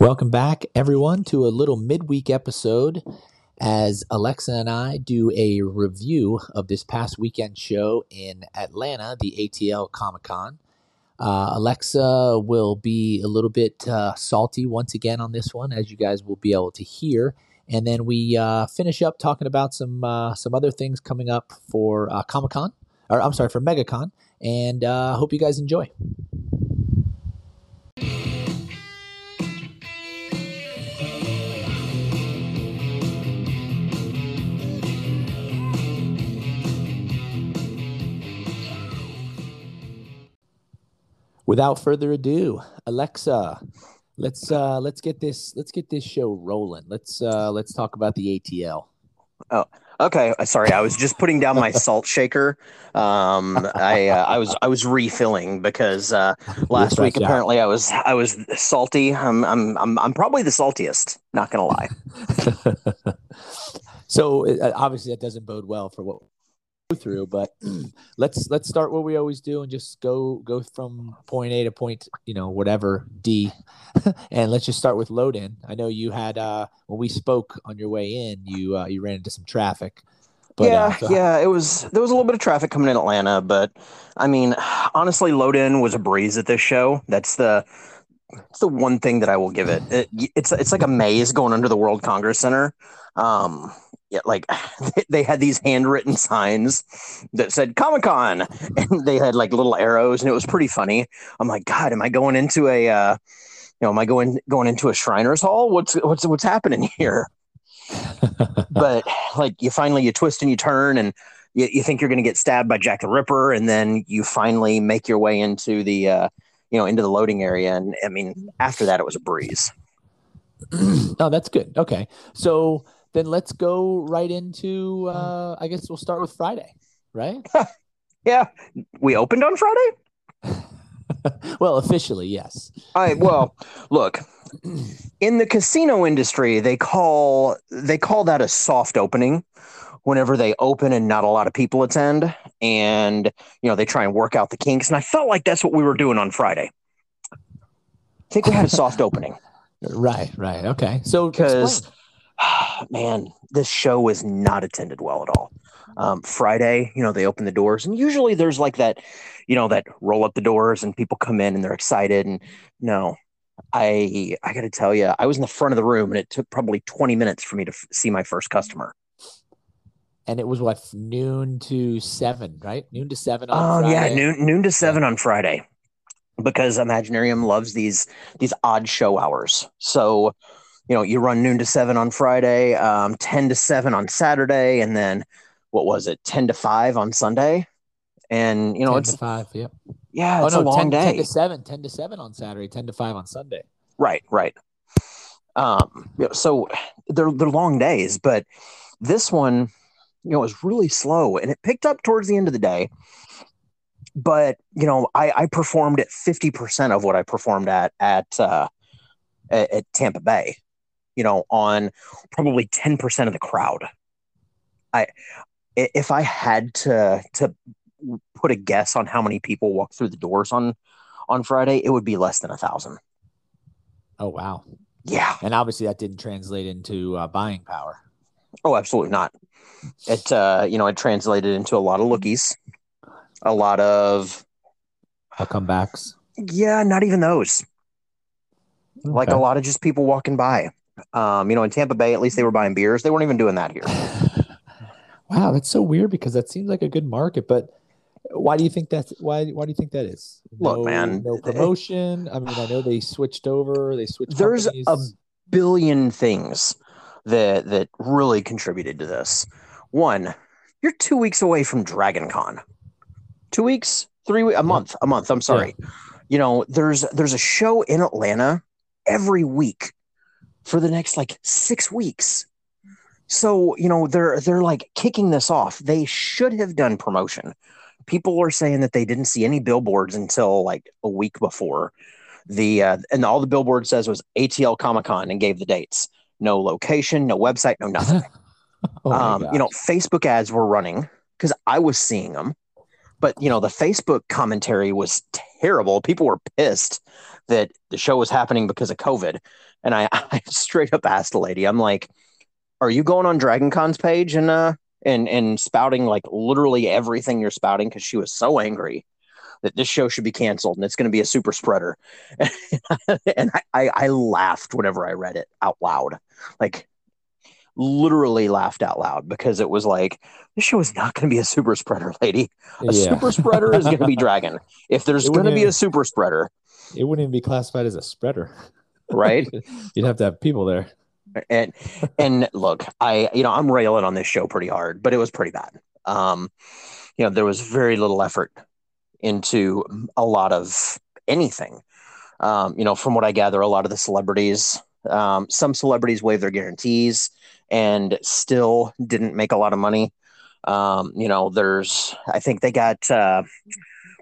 Welcome back, everyone, to a little midweek episode as Alexa and I do a review of this past weekend show in Atlanta, the ATL Comic Con. Uh, Alexa will be a little bit uh, salty once again on this one, as you guys will be able to hear. And then we uh, finish up talking about some uh, some other things coming up for uh, Comic Con, or I'm sorry, for MegaCon. And I hope you guys enjoy. Without further ado, Alexa, let's uh, let's get this let's get this show rolling. Let's uh, let's talk about the ATL. Oh, okay. Uh, sorry, I was just putting down my salt shaker. Um, I uh, I was I was refilling because uh, last week apparently I was I was salty. I'm I'm I'm I'm probably the saltiest. Not gonna lie. so uh, obviously that doesn't bode well for what through but let's let's start what we always do and just go go from point a to point you know whatever d. And let's just start with load in. I know you had uh when we spoke on your way in you uh you ran into some traffic but, yeah uh, so yeah it was there was a little bit of traffic coming in atlanta but i mean honestly load in was a breeze at this show. That's the it's the one thing that i will give it, it it's it's like a maze going under the world congress center. Um yeah, like they had these handwritten signs that said Comic Con, and they had like little arrows, and it was pretty funny. I'm like, God, am I going into a, uh, you know, am I going going into a Shriners Hall? What's what's what's happening here? but like, you finally you twist and you turn, and you, you think you're going to get stabbed by Jack the Ripper, and then you finally make your way into the, uh, you know, into the loading area, and I mean, after that, it was a breeze. oh, that's good. Okay, so then let's go right into uh I guess we'll start with Friday, right? yeah. We opened on Friday? well, officially, yes. I well, look, in the casino industry, they call they call that a soft opening whenever they open and not a lot of people attend and you know they try and work out the kinks and I felt like that's what we were doing on Friday. I think we had a soft opening. Right, right. Okay. So because man, this show was not attended well at all. Um, Friday, you know, they open the doors, and usually there's like that, you know, that roll up the doors and people come in and they're excited. And no, I I got to tell you, I was in the front of the room, and it took probably 20 minutes for me to f- see my first customer. And it was what noon to seven, right? Noon to seven. On oh Friday. yeah, noon noon to seven yeah. on Friday, because Imaginarium loves these these odd show hours. So you know, you run noon to seven on Friday, um, 10 to seven on Saturday, and then what was it, 10 to five on Sunday? And, you know, it's five. Yep. Yeah. Oh, it's oh, no, a long 10, day. 10 to seven, 10 to seven on Saturday, 10 to five on Sunday. Right. Right. Um, you know, so they're, they're long days, but this one, you know, was really slow and it picked up towards the end of the day. But, you know, I, I performed at 50% of what I performed at, at, uh, at, at Tampa Bay you know, on probably 10% of the crowd. I if I had to to put a guess on how many people walked through the doors on on Friday, it would be less than a thousand. Oh wow! Yeah, and obviously that didn't translate into uh, buying power. Oh, absolutely not. It uh, you know it translated into a lot of lookies, a lot of comebacks. Yeah, not even those. Okay. Like a lot of just people walking by. Um, you know, in Tampa Bay, at least they were buying beers. They weren't even doing that here. wow, that's so weird because that seems like a good market, but why do you think that's why why do you think that is? No, Look, man, no promotion. I mean, I know they switched over, they switched. There's companies. a billion things that that really contributed to this. One, you're two weeks away from Dragon Con. Two weeks, three weeks, a month, a month. I'm sorry. Yeah. You know, there's there's a show in Atlanta every week for the next like six weeks. So, you know, they're they're like kicking this off. They should have done promotion. People are saying that they didn't see any billboards until like a week before. The uh, and all the billboard says was ATL Comic Con and gave the dates. No location, no website, no nothing. oh um, you know, Facebook ads were running because I was seeing them. But you know the Facebook commentary was terrible. People were pissed that the show was happening because of COVID, and I, I straight up asked the lady, I'm like, "Are you going on Dragon Con's page and uh and and spouting like literally everything you're spouting?" Because she was so angry that this show should be canceled and it's going to be a super spreader. and I, I, I laughed whenever I read it out loud, like literally laughed out loud because it was like this show is not going to be a super spreader, lady. A Yeah. super spreader is going to be Dragon. If there's going to be a super spreader, It wouldn't even be classified as a spreader. right? You'd have to have people there. and and look, I you know I'm railing on this show pretty hard, but it was pretty bad. Um, you know, there was very little effort into a lot of anything. Um, you know, from what I gather, a lot of the celebrities, um, some celebrities waived their guarantees and still didn't make a lot of money. Um, you know, there's I think they got uh,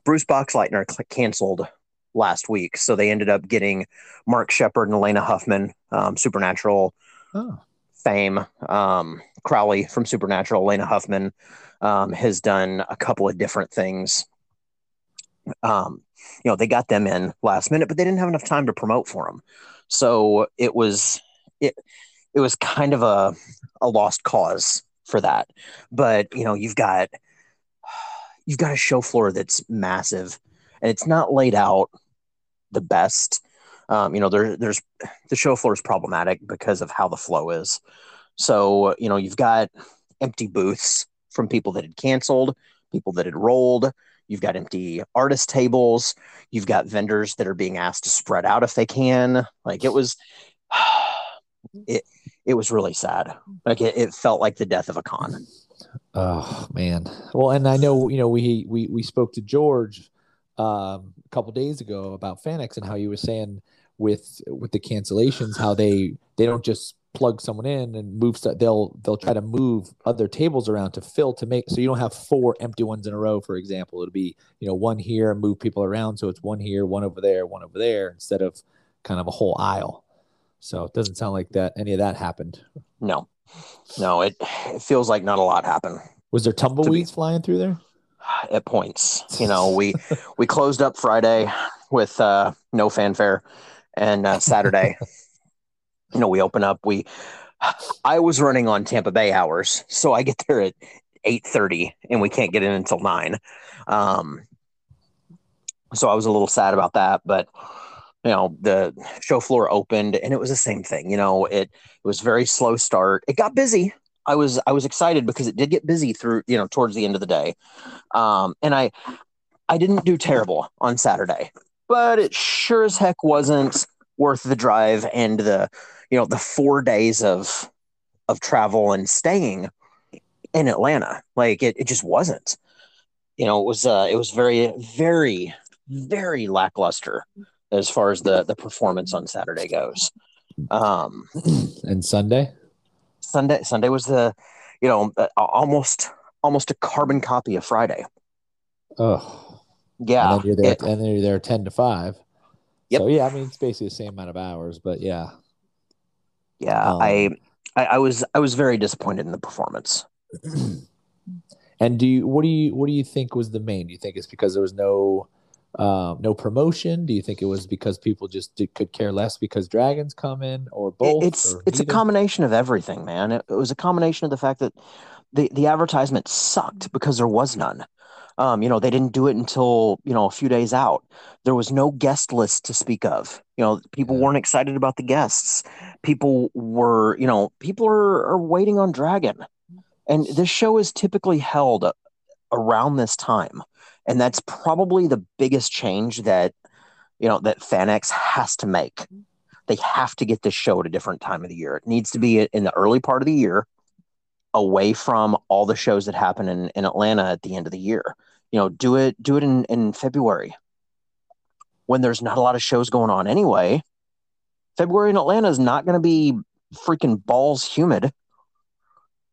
Bruce Boxleitner canceled last week, so they ended up getting Mark Sheppard and Alaina Huffman, um, Supernatural Oh, fame. Um, Crowley from Supernatural, Alaina Huffman, um, has done a couple of different things. Um, you know, they got them in last minute, but they didn't have enough time to promote for them. So it was it it was kind of a a lost cause for that. But you know, you've got you've got a show floor that's massive, and it's not laid out the best. Um, you know, there, there's the show floor is problematic because of how the flow is. So, you know, you've got empty booths from people that had canceled, people that had rolled. You've got empty artist tables. You've got vendors that are being asked to spread out if they can. Like it was, it it was really sad. Like it, it felt like the death of a con. oh man. Well, and I know you know we we we spoke to George um, a couple days ago about FanX and how he was saying with with the cancellations how they they don't just plug someone in and move stuff they'll they'll try to move other tables around to fill to make so you don't have four empty ones in a row for example it'll be you know one here and move people around so it's one here one over there one over there instead of kind of a whole aisle so it doesn't sound like that any of that happened No, no, it it feels like not a lot happened. was there tumbleweeds flying through there at points. You know, we we closed up Friday with uh, no fanfare, and uh, Saturday, you know, we open up. We I was running on Tampa Bay hours, so I get there at eight thirty, and we can't get in until nine. Um, so I was a little sad about that, but you know, the show floor opened, and it was the same thing. You know, it it was very slow start. It got busy. I was I was excited because it did get busy through you know towards the end of the day, um, and I I didn't do terrible on Saturday, but it sure as heck wasn't worth the drive and the you know the four days of of travel and staying in Atlanta. Like it, it just wasn't. You know, it was uh, it was very very very lackluster as far as the the performance on Saturday goes. Um, and sunday Sunday Sunday was the you know uh, almost almost a carbon copy of Friday. oh Yeah, and then you're there, it- and then you're there ten to five. Yep. So yeah, I mean it's basically the same amount of hours, but yeah. yeah. Um, I, I I was I was very disappointed in the performance. and do you what do you what do you think was the main? Do you think it's because there was no um, no promotion? Do you think it was because people just did, could care less because dragons come in, or both? it's or it's a combination of everything, man. It, it was a combination of the fact that the the advertisement sucked because there was none. Um, you know, they didn't do it until you know a few days out. There was no guest list to speak of. You know, people Yeah. weren't excited about the guests. People were, you know, people are, are waiting on Dragon, and this show is typically held around this time, and that's probably the biggest change that you know that FanX has to make they have to get this show at a different time of the year. It needs to be in the early part of the year, away from all the shows that happen in, in Atlanta at the end of the year. You know, do it do it in, in February when there's not a lot of shows going on anyway. February in Atlanta is not going to be freaking balls humid.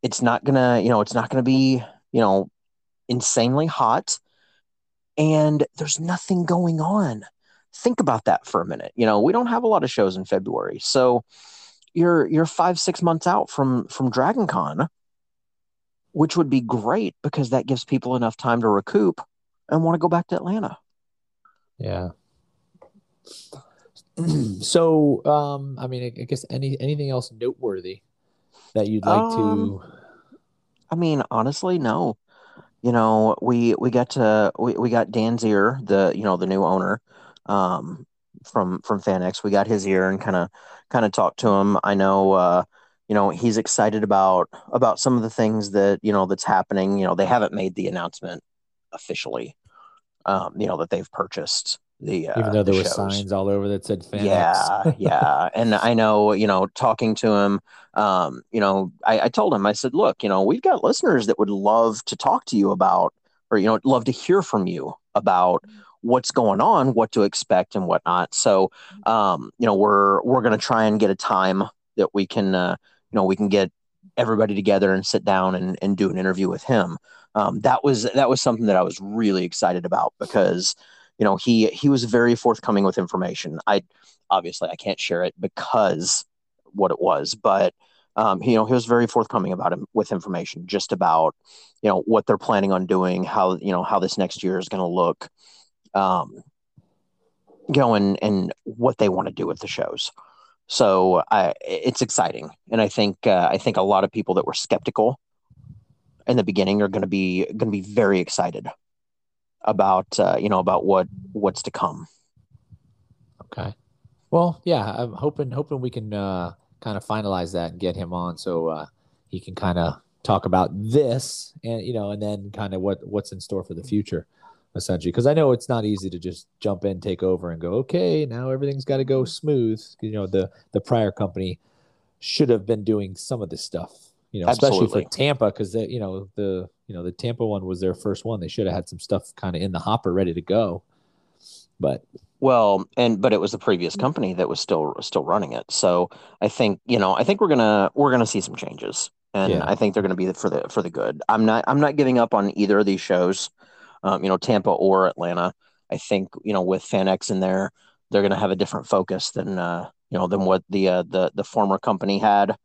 It's not gonna, you know, it's not gonna be, you know, insanely hot. And there's nothing going on think about that for a minute. You know, we don't have a lot of shows in February, so you're you're five six months out from from Dragon Con, which would be great because that gives people enough time to recoup and want to go back to Atlanta. Yeah. so, um, I mean, I guess any anything else noteworthy that you'd like um, to? I mean, honestly, no. You know, we we got to we, we got Dan's ear, the you know the new owner, um, from from FanX. We got his ear and kind of kind of talked to him. I know, uh, you know, he's excited about about some of the things that you know that's happening. You know, they haven't made the announcement officially, um, you know, that they've purchased the uh, even though there were signs all over that said FanX. Yeah, yeah, and I know you know talking to him, um, you know, I, I told him I said, look, you know, we've got listeners that would love to talk to you about, or you know, love to hear from you about what's going on, what to expect, and whatnot. So, um, you know, we're we're going to try and get a time that we can, uh, you know, we can get everybody together and sit down and, and do an interview with him. Um, that was that was something that I was really excited about because you know he he was very forthcoming with information. I obviously i can't share it because what it was but um, you know he was very forthcoming about him with information just about you know what they're planning on doing how you know how this next year is going to look um you know and and what they want to do with the shows. So I, it's exciting and i think uh, i think a lot of people that were skeptical in the beginning are going to be going to be very excited about uh, you know about what what's to come. Okay. Well, yeah, I'm hoping hoping we can uh, kind of finalize that and get him on so uh, he can kind of talk about this and you know and then kind of what what's in store for the future essentially because i know it's not easy to just jump in take over and go okay now everything's got to go smooth you know the the prior company should have been doing some of this stuff you know, Absolutely. especially for Tampa because you know the you know the Tampa one was their first one. They should have had some stuff kind of in the hopper ready to go. But well, and but it was the previous company that was still still running it. So I think you know I think we're gonna we're gonna see some changes, and yeah. I think they're gonna be for the for the good. I'm not I'm not giving up on either of these shows, um, you know Tampa or Atlanta. I think you know with FanX in there, they're gonna have a different focus than uh, you know than what the uh, the the former company had.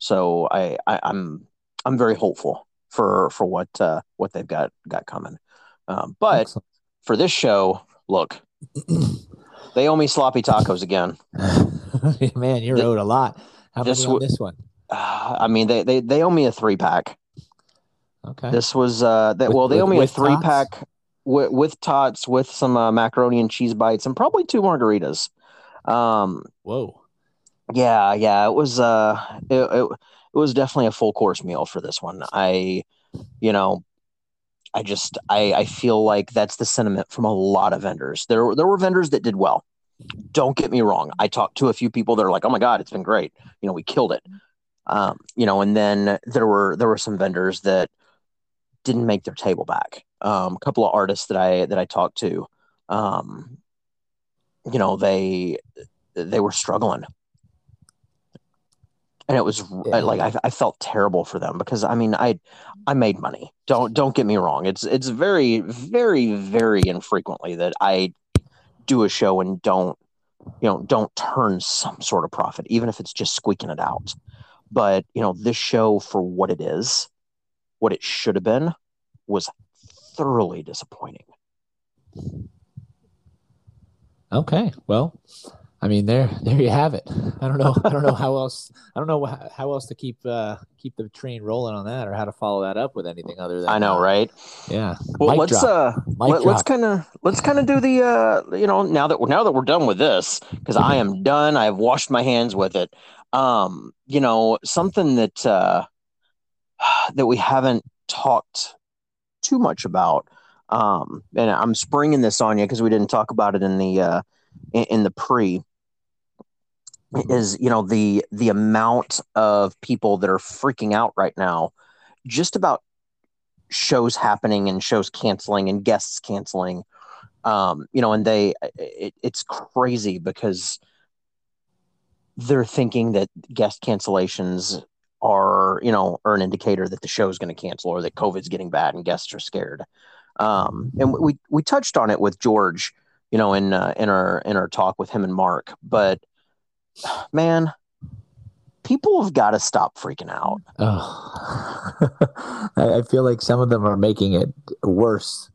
So I, I I'm, I'm very hopeful for for what uh, what they've got got coming. Um, but Excellent. for this show, look, they owe me sloppy tacos again. Man, you're owed a lot. How this, many on this one? Uh, I mean, they, they they owe me a three pack. Okay. This was uh that well they owe me a three tots? pack with, with tots with some uh, macaroni and cheese bites and probably two margaritas. Um, Whoa. Yeah, yeah, it was uh it, it, it was definitely a full course meal for this one. I you know, I just I I feel like that's the sentiment from a lot of vendors. There there were vendors that did well. Don't get me wrong. I talked to a few people that are like, "Oh my god, it's been great. You know, we killed it." Um, you know, and then there were there were some vendors that didn't make their table back. Um, a couple of artists that I that I talked to, um, you know, they they were struggling and it was yeah. like I, I, felt terrible for them because I mean I I made money. Don't don't get me wrong. It's it's very very very infrequently that I do a show and don't you know don't turn some sort of profit, even if it's just squeaking it out. But you know this show for what it is, what it should have been, was thoroughly disappointing. Okay, well, I mean, there, there you have it. I don't know. I don't know how else. I don't know how else to keep uh, keep the train rolling on that, or how to follow that up with anything other than. I know, uh, right? Yeah. Well, Mic let's drop. uh, let, us kind of let's kind of do the uh, you know, now that we're now that we're done with this, because I am done. I have washed my hands with it. Um, you know, something that uh, that we haven't talked too much about. Um, and I'm springing this on you because we didn't talk about it in the uh, in, in the pre is you know the the amount of people that are freaking out right now just about shows happening and shows canceling and guests canceling. Um you know and they it, it's crazy because they're thinking that guest cancellations are you know are an indicator that the show is going to cancel or that covid's getting bad and guests are scared. Um and we we touched on it with george you know in uh, in our in our talk with him and mark but man, people have got to stop freaking out. Oh. I feel like some of them are making it worse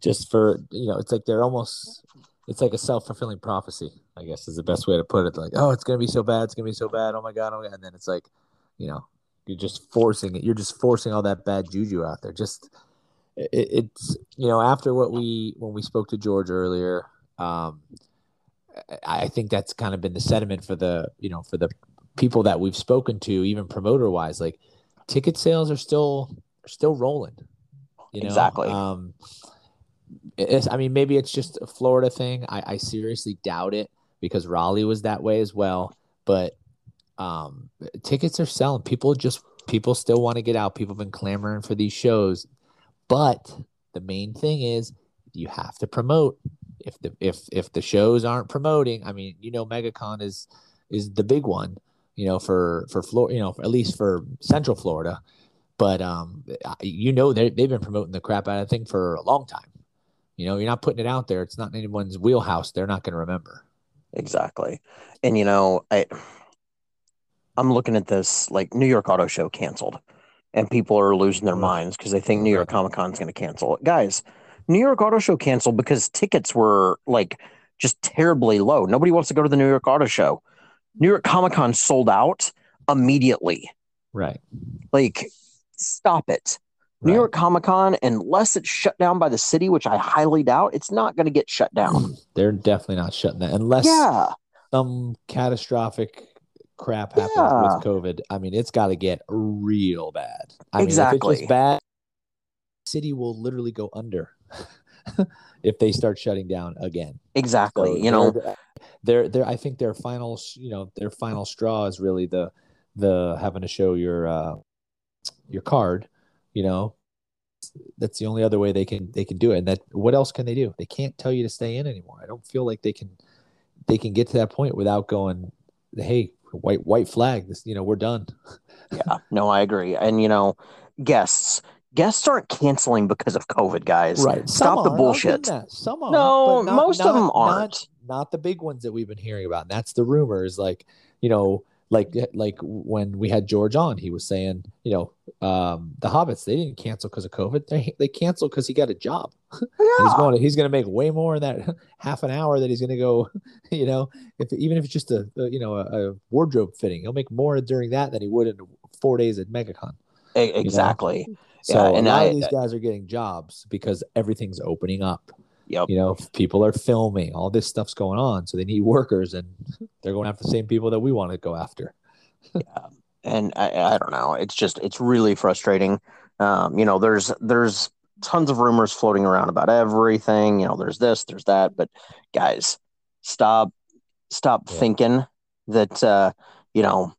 just for you know, it's like they're almost it's like a self fulfilling prophecy. I guess is the best way to put it. Like, oh, it's gonna be so bad, it's gonna be so bad. Oh my god, oh my god. and then it's like, you know, you're just forcing it. You're just forcing all that bad juju out there. Just it, it's you know after what we when we spoke to George earlier. Um, I think that's kind of been the sentiment for the you know for the people that we've spoken to, even promoter wise. Like ticket sales are still are still rolling. You know? Exactly. Um, it's, I mean, maybe it's just a Florida thing. I, I seriously doubt it because Raleigh was that way as well. But um, tickets are selling. People just people still want to get out. People have been clamoring for these shows, but the main thing is you have to promote. If the if if the shows aren't promoting, I mean, you know, MegaCon is is the big one, you know, for for Florida, you know, at least for Central Florida. But um, you know, they they've been promoting the crap out of thing for a long time. You know, you're not putting it out there. It's not in anyone's wheelhouse. They're not going to remember. Exactly. And you know, I I'm looking at this like New York Auto Show canceled, and people are losing their minds because they think New York Comic Con is going to cancel it. Guys, New York Auto Show canceled because tickets were like just terribly low. Nobody wants to go to the New York Auto Show. New York Comic Con sold out immediately. Right. Like, stop it. New York Comic Con, unless it's shut down by the city, which I highly doubt, it's not going to get shut down. They're definitely not shutting that unless yeah, some catastrophic crap happens Yeah. with COVID. I mean, it's got to get real bad. I mean, if Exactly. it's bad, city will literally go under if they start shutting down again. exactly. So you know, they're, they're, I think their final, you know, their final straw is really the, the having to show your, uh, your card, you know, that's the only other way they can, they can do it. And that, what else can they do? They can't tell you to stay in anymore. I don't feel like they can, they can get to that point without going, Hey, white, white flag, this, you know, we're done. yeah, no, I agree. And you know, guests, guests aren't canceling because of COVID, guys. Right. Stop the bullshit. Some are. No, not- most of them aren't. Not, the big ones that we've been hearing about. And that's the rumors. Like, you know, like like when we had George on, he was saying, you know, um, the Hobbits they didn't cancel because of COVID. They they canceled because he got a job. Yeah. He's going. To, he's going to make way more in that half an hour that he's going to go. You know, if even if it's just a, a you know a, a wardrobe fitting, he'll make more during that than he would in four days at MegaCon. exactly. So Yeah, and a lot I- of these guys are getting jobs because everything's opening up. Yep. You know, people are filming, all this stuff's going on, so they need workers, and they're going after the same people that we want to go after. yeah. and I, I don't know. It's just it's really frustrating. Um, you know, there's there's tons of rumors floating around about everything. You know, there's this, there's that, but guys, stop stop Yeah. thinking that uh, you know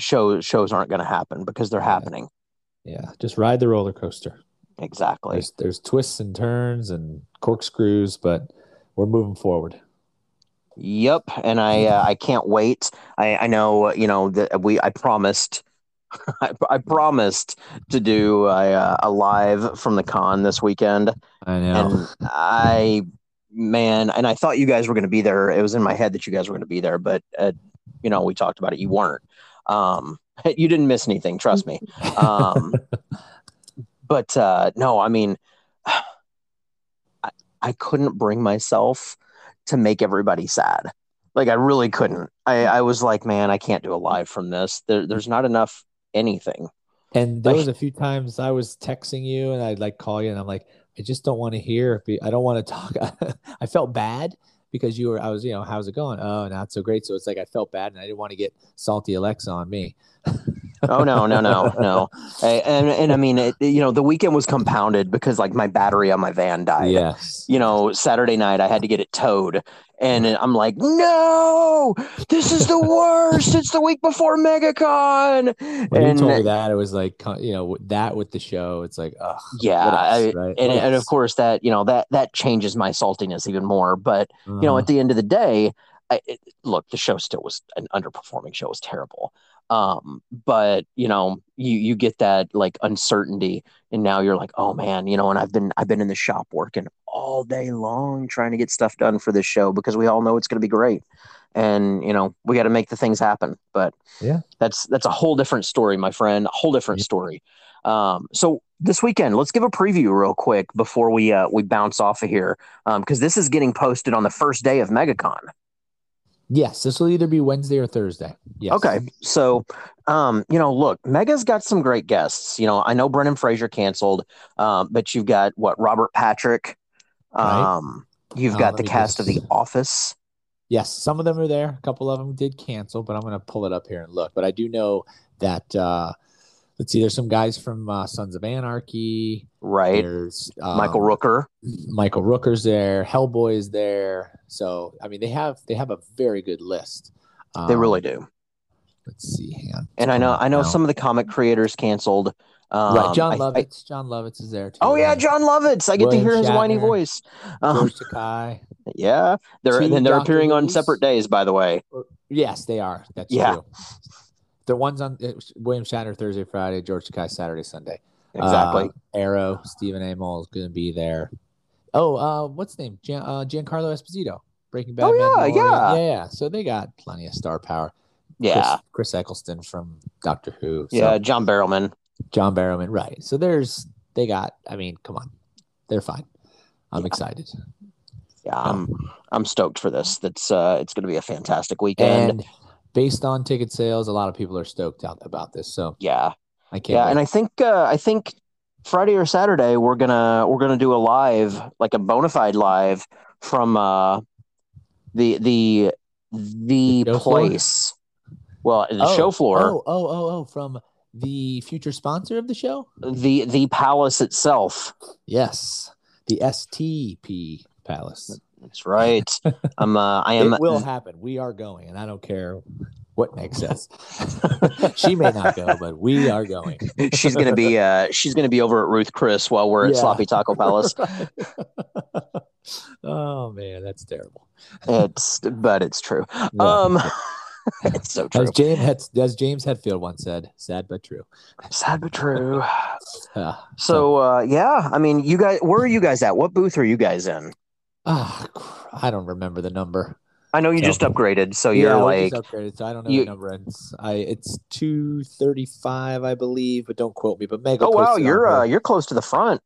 shows shows aren't going to happen because they're Yeah. happening. Yeah, just ride the roller coaster. Exactly. There's there's twists and turns and corkscrews, but we're moving forward. Yep, and I uh, I can't wait. I I know you know that we I promised I, I promised to do a uh, a live from the con this weekend. I know. and I, man, and I thought you guys were going to be there. It was in my head that you guys were going to be there, but uh, you know, we talked about it. You weren't. Um, you didn't miss anything, trust me. Um, but uh, no, I mean, I, I couldn't bring myself to make everybody sad. Like I really couldn't. I, I was like, man, I can't do a live from this. There, there's not enough anything. And there was a few times I was texting you and I'd like call you and I'm like, I just don't want to hear. I don't want to talk. I felt bad because you were, I was, you know, how's it going? Oh, not so great. So it's like I felt bad and I didn't want to get salty Alexa on me. Oh no, no, no, no. I- and and I mean, it, you know, the weekend was compounded because like my battery on my van died. Yes. You know, Saturday night I had to get it towed, and I'm like, no, this is the worst. it's the week before MegaCon. When and you told me that, it was like, you know, that with the show, it's like, oh, yeah, I- right? and, and of course that you know that that changes my saltiness even more. But you know, Uh-huh. at the end of the day, I, it, look, the show still was an underperforming show. It was terrible. Um, but you know, you you get that like uncertainty, and now you're like, oh man, you know, and I've been I've been in the shop working all day long trying to get stuff done for this show because we all know it's going to be great, and you know, we got to make the things happen. But Yeah. that's that's a whole different story, my friend. A whole different Yeah. story. Um, so this weekend, let's give a preview real quick before we uh, we bounce off of here, um because this is getting posted on the first day of MegaCon. Yes, this will either be Wednesday or Thursday. Yes. Okay, so um, you know, look, Mega's got some great guests. You know, I know Brendan Fraser canceled, um, but you've got what Robert Patrick. Right. Um, you've Uh, got the cast of The Office. Yes, some of them are there. A couple of them did cancel, but I'm going to pull it up here and look. But I do know that uh, let's see, there's some guys from uh, Sons of Anarchy. Right, There's um, Michael Rooker. Michael Rooker's there. Hellboy is there. So I mean, they have they have a very good list. They Um, really do. Let's see, hang on. And I know, I know Now- some of the comic creators canceled. Um, right, Jon I- I- Lovitz. Jon Lovitz is there too. oh yeah. Jon Lovitz. I get William to hear his whiny voice. Um, Takei. yeah, they're and they're appearing on separate days, by the way. Yes, they are. That's Yeah. true. The ones on William Shatner Thursday, Friday, George Takei Saturday, Sunday. Exactly. Uh, Arrow, Stephen Amell is going to be there. Oh, uh, what's his name? Gian, uh, Giancarlo Esposito, Breaking Bad. Oh, yeah, yeah. yeah, yeah. So they got plenty of star power. yeah, Chris, Chris Eccleston from Doctor Who. So yeah. John Barrowman. John Barrowman, right? So there's they got. I mean, come on, they're fine. I'm Yeah. excited. Yeah, I'm I'm stoked for this. That's uh, it's going to be a fantastic weekend. And based on ticket sales, a lot of people are stoked out about this. So yeah, I can't. yeah, wait. and I think uh, I think Friday or Saturday we're gonna we're gonna do a live, like a bona fide live from uh, the the the The show floor? place. Well, the Oh, show floor, Oh, oh, oh, oh, from the future sponsor of the show. the the palace itself. Yes, the STP Palace. That's right. I'm uh, I am It will happen. We are going, and I don't care what Meg says. she may not go, but we are going. she's gonna be uh she's gonna be over at Ruth Chris while we're at Yeah. Sloppy Taco Palace. oh man, that's terrible. It's but it's true. Yeah. Um it's so true. as James as James Hetfield once said, "Sad but true." Sad but true. Uh, So uh yeah, I mean you guys where are you guys at? What booth are you guys in? Ah, cr- I don't remember the number. I know you So- just upgraded, so you're yeah, like upgraded, so I don't know you- the number. It's I it's two thirty five, I believe, but don't quote me. But Meg, Oh wow, post it on you're uh you're close to the front.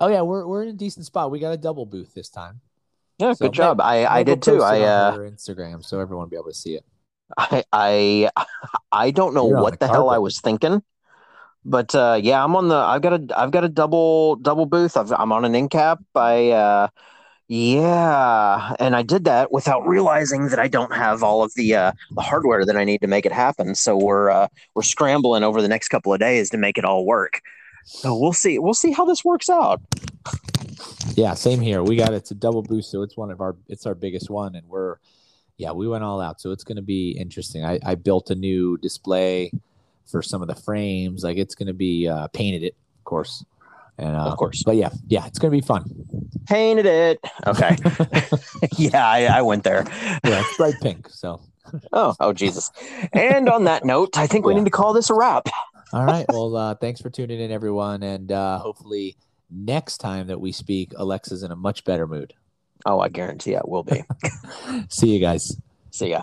Oh yeah, we're we're in a decent spot. We got a double booth this time. Yeah, So good job. Meg- I I Meg will did too. I uh Instagram, so everyone will be able to see it. I I I don't know You're what the the hell I was thinking. But uh yeah, I'm on the I've got a I've got a double double booth. I've, I'm on an end cap. I uh yeah, and I did that without realizing that I don't have all of the uh the hardware that I need to make it happen. So we're uh we're scrambling over the next couple of days to make it all work. So we'll see. We'll see how this works out. Yeah, same here. We got it's a double boost, so it's one of our it's our biggest one, and we're yeah we went all out, so it's going to be interesting. I, I built a new display for some of the frames, like it's going to be uh, painted it, of course, and uh, Of course. But yeah, yeah, it's going to be fun. Painted it. Okay. yeah, I, I went there. Yeah, it's bright pink. So Oh, oh Jesus. And on that note, I think we Yeah. need to call this a wrap. all right, well, uh, thanks for tuning in, everyone, and uh, hopefully next time that we speak, Alexa's in a much better mood. Oh, I guarantee it will be. See you guys. See ya.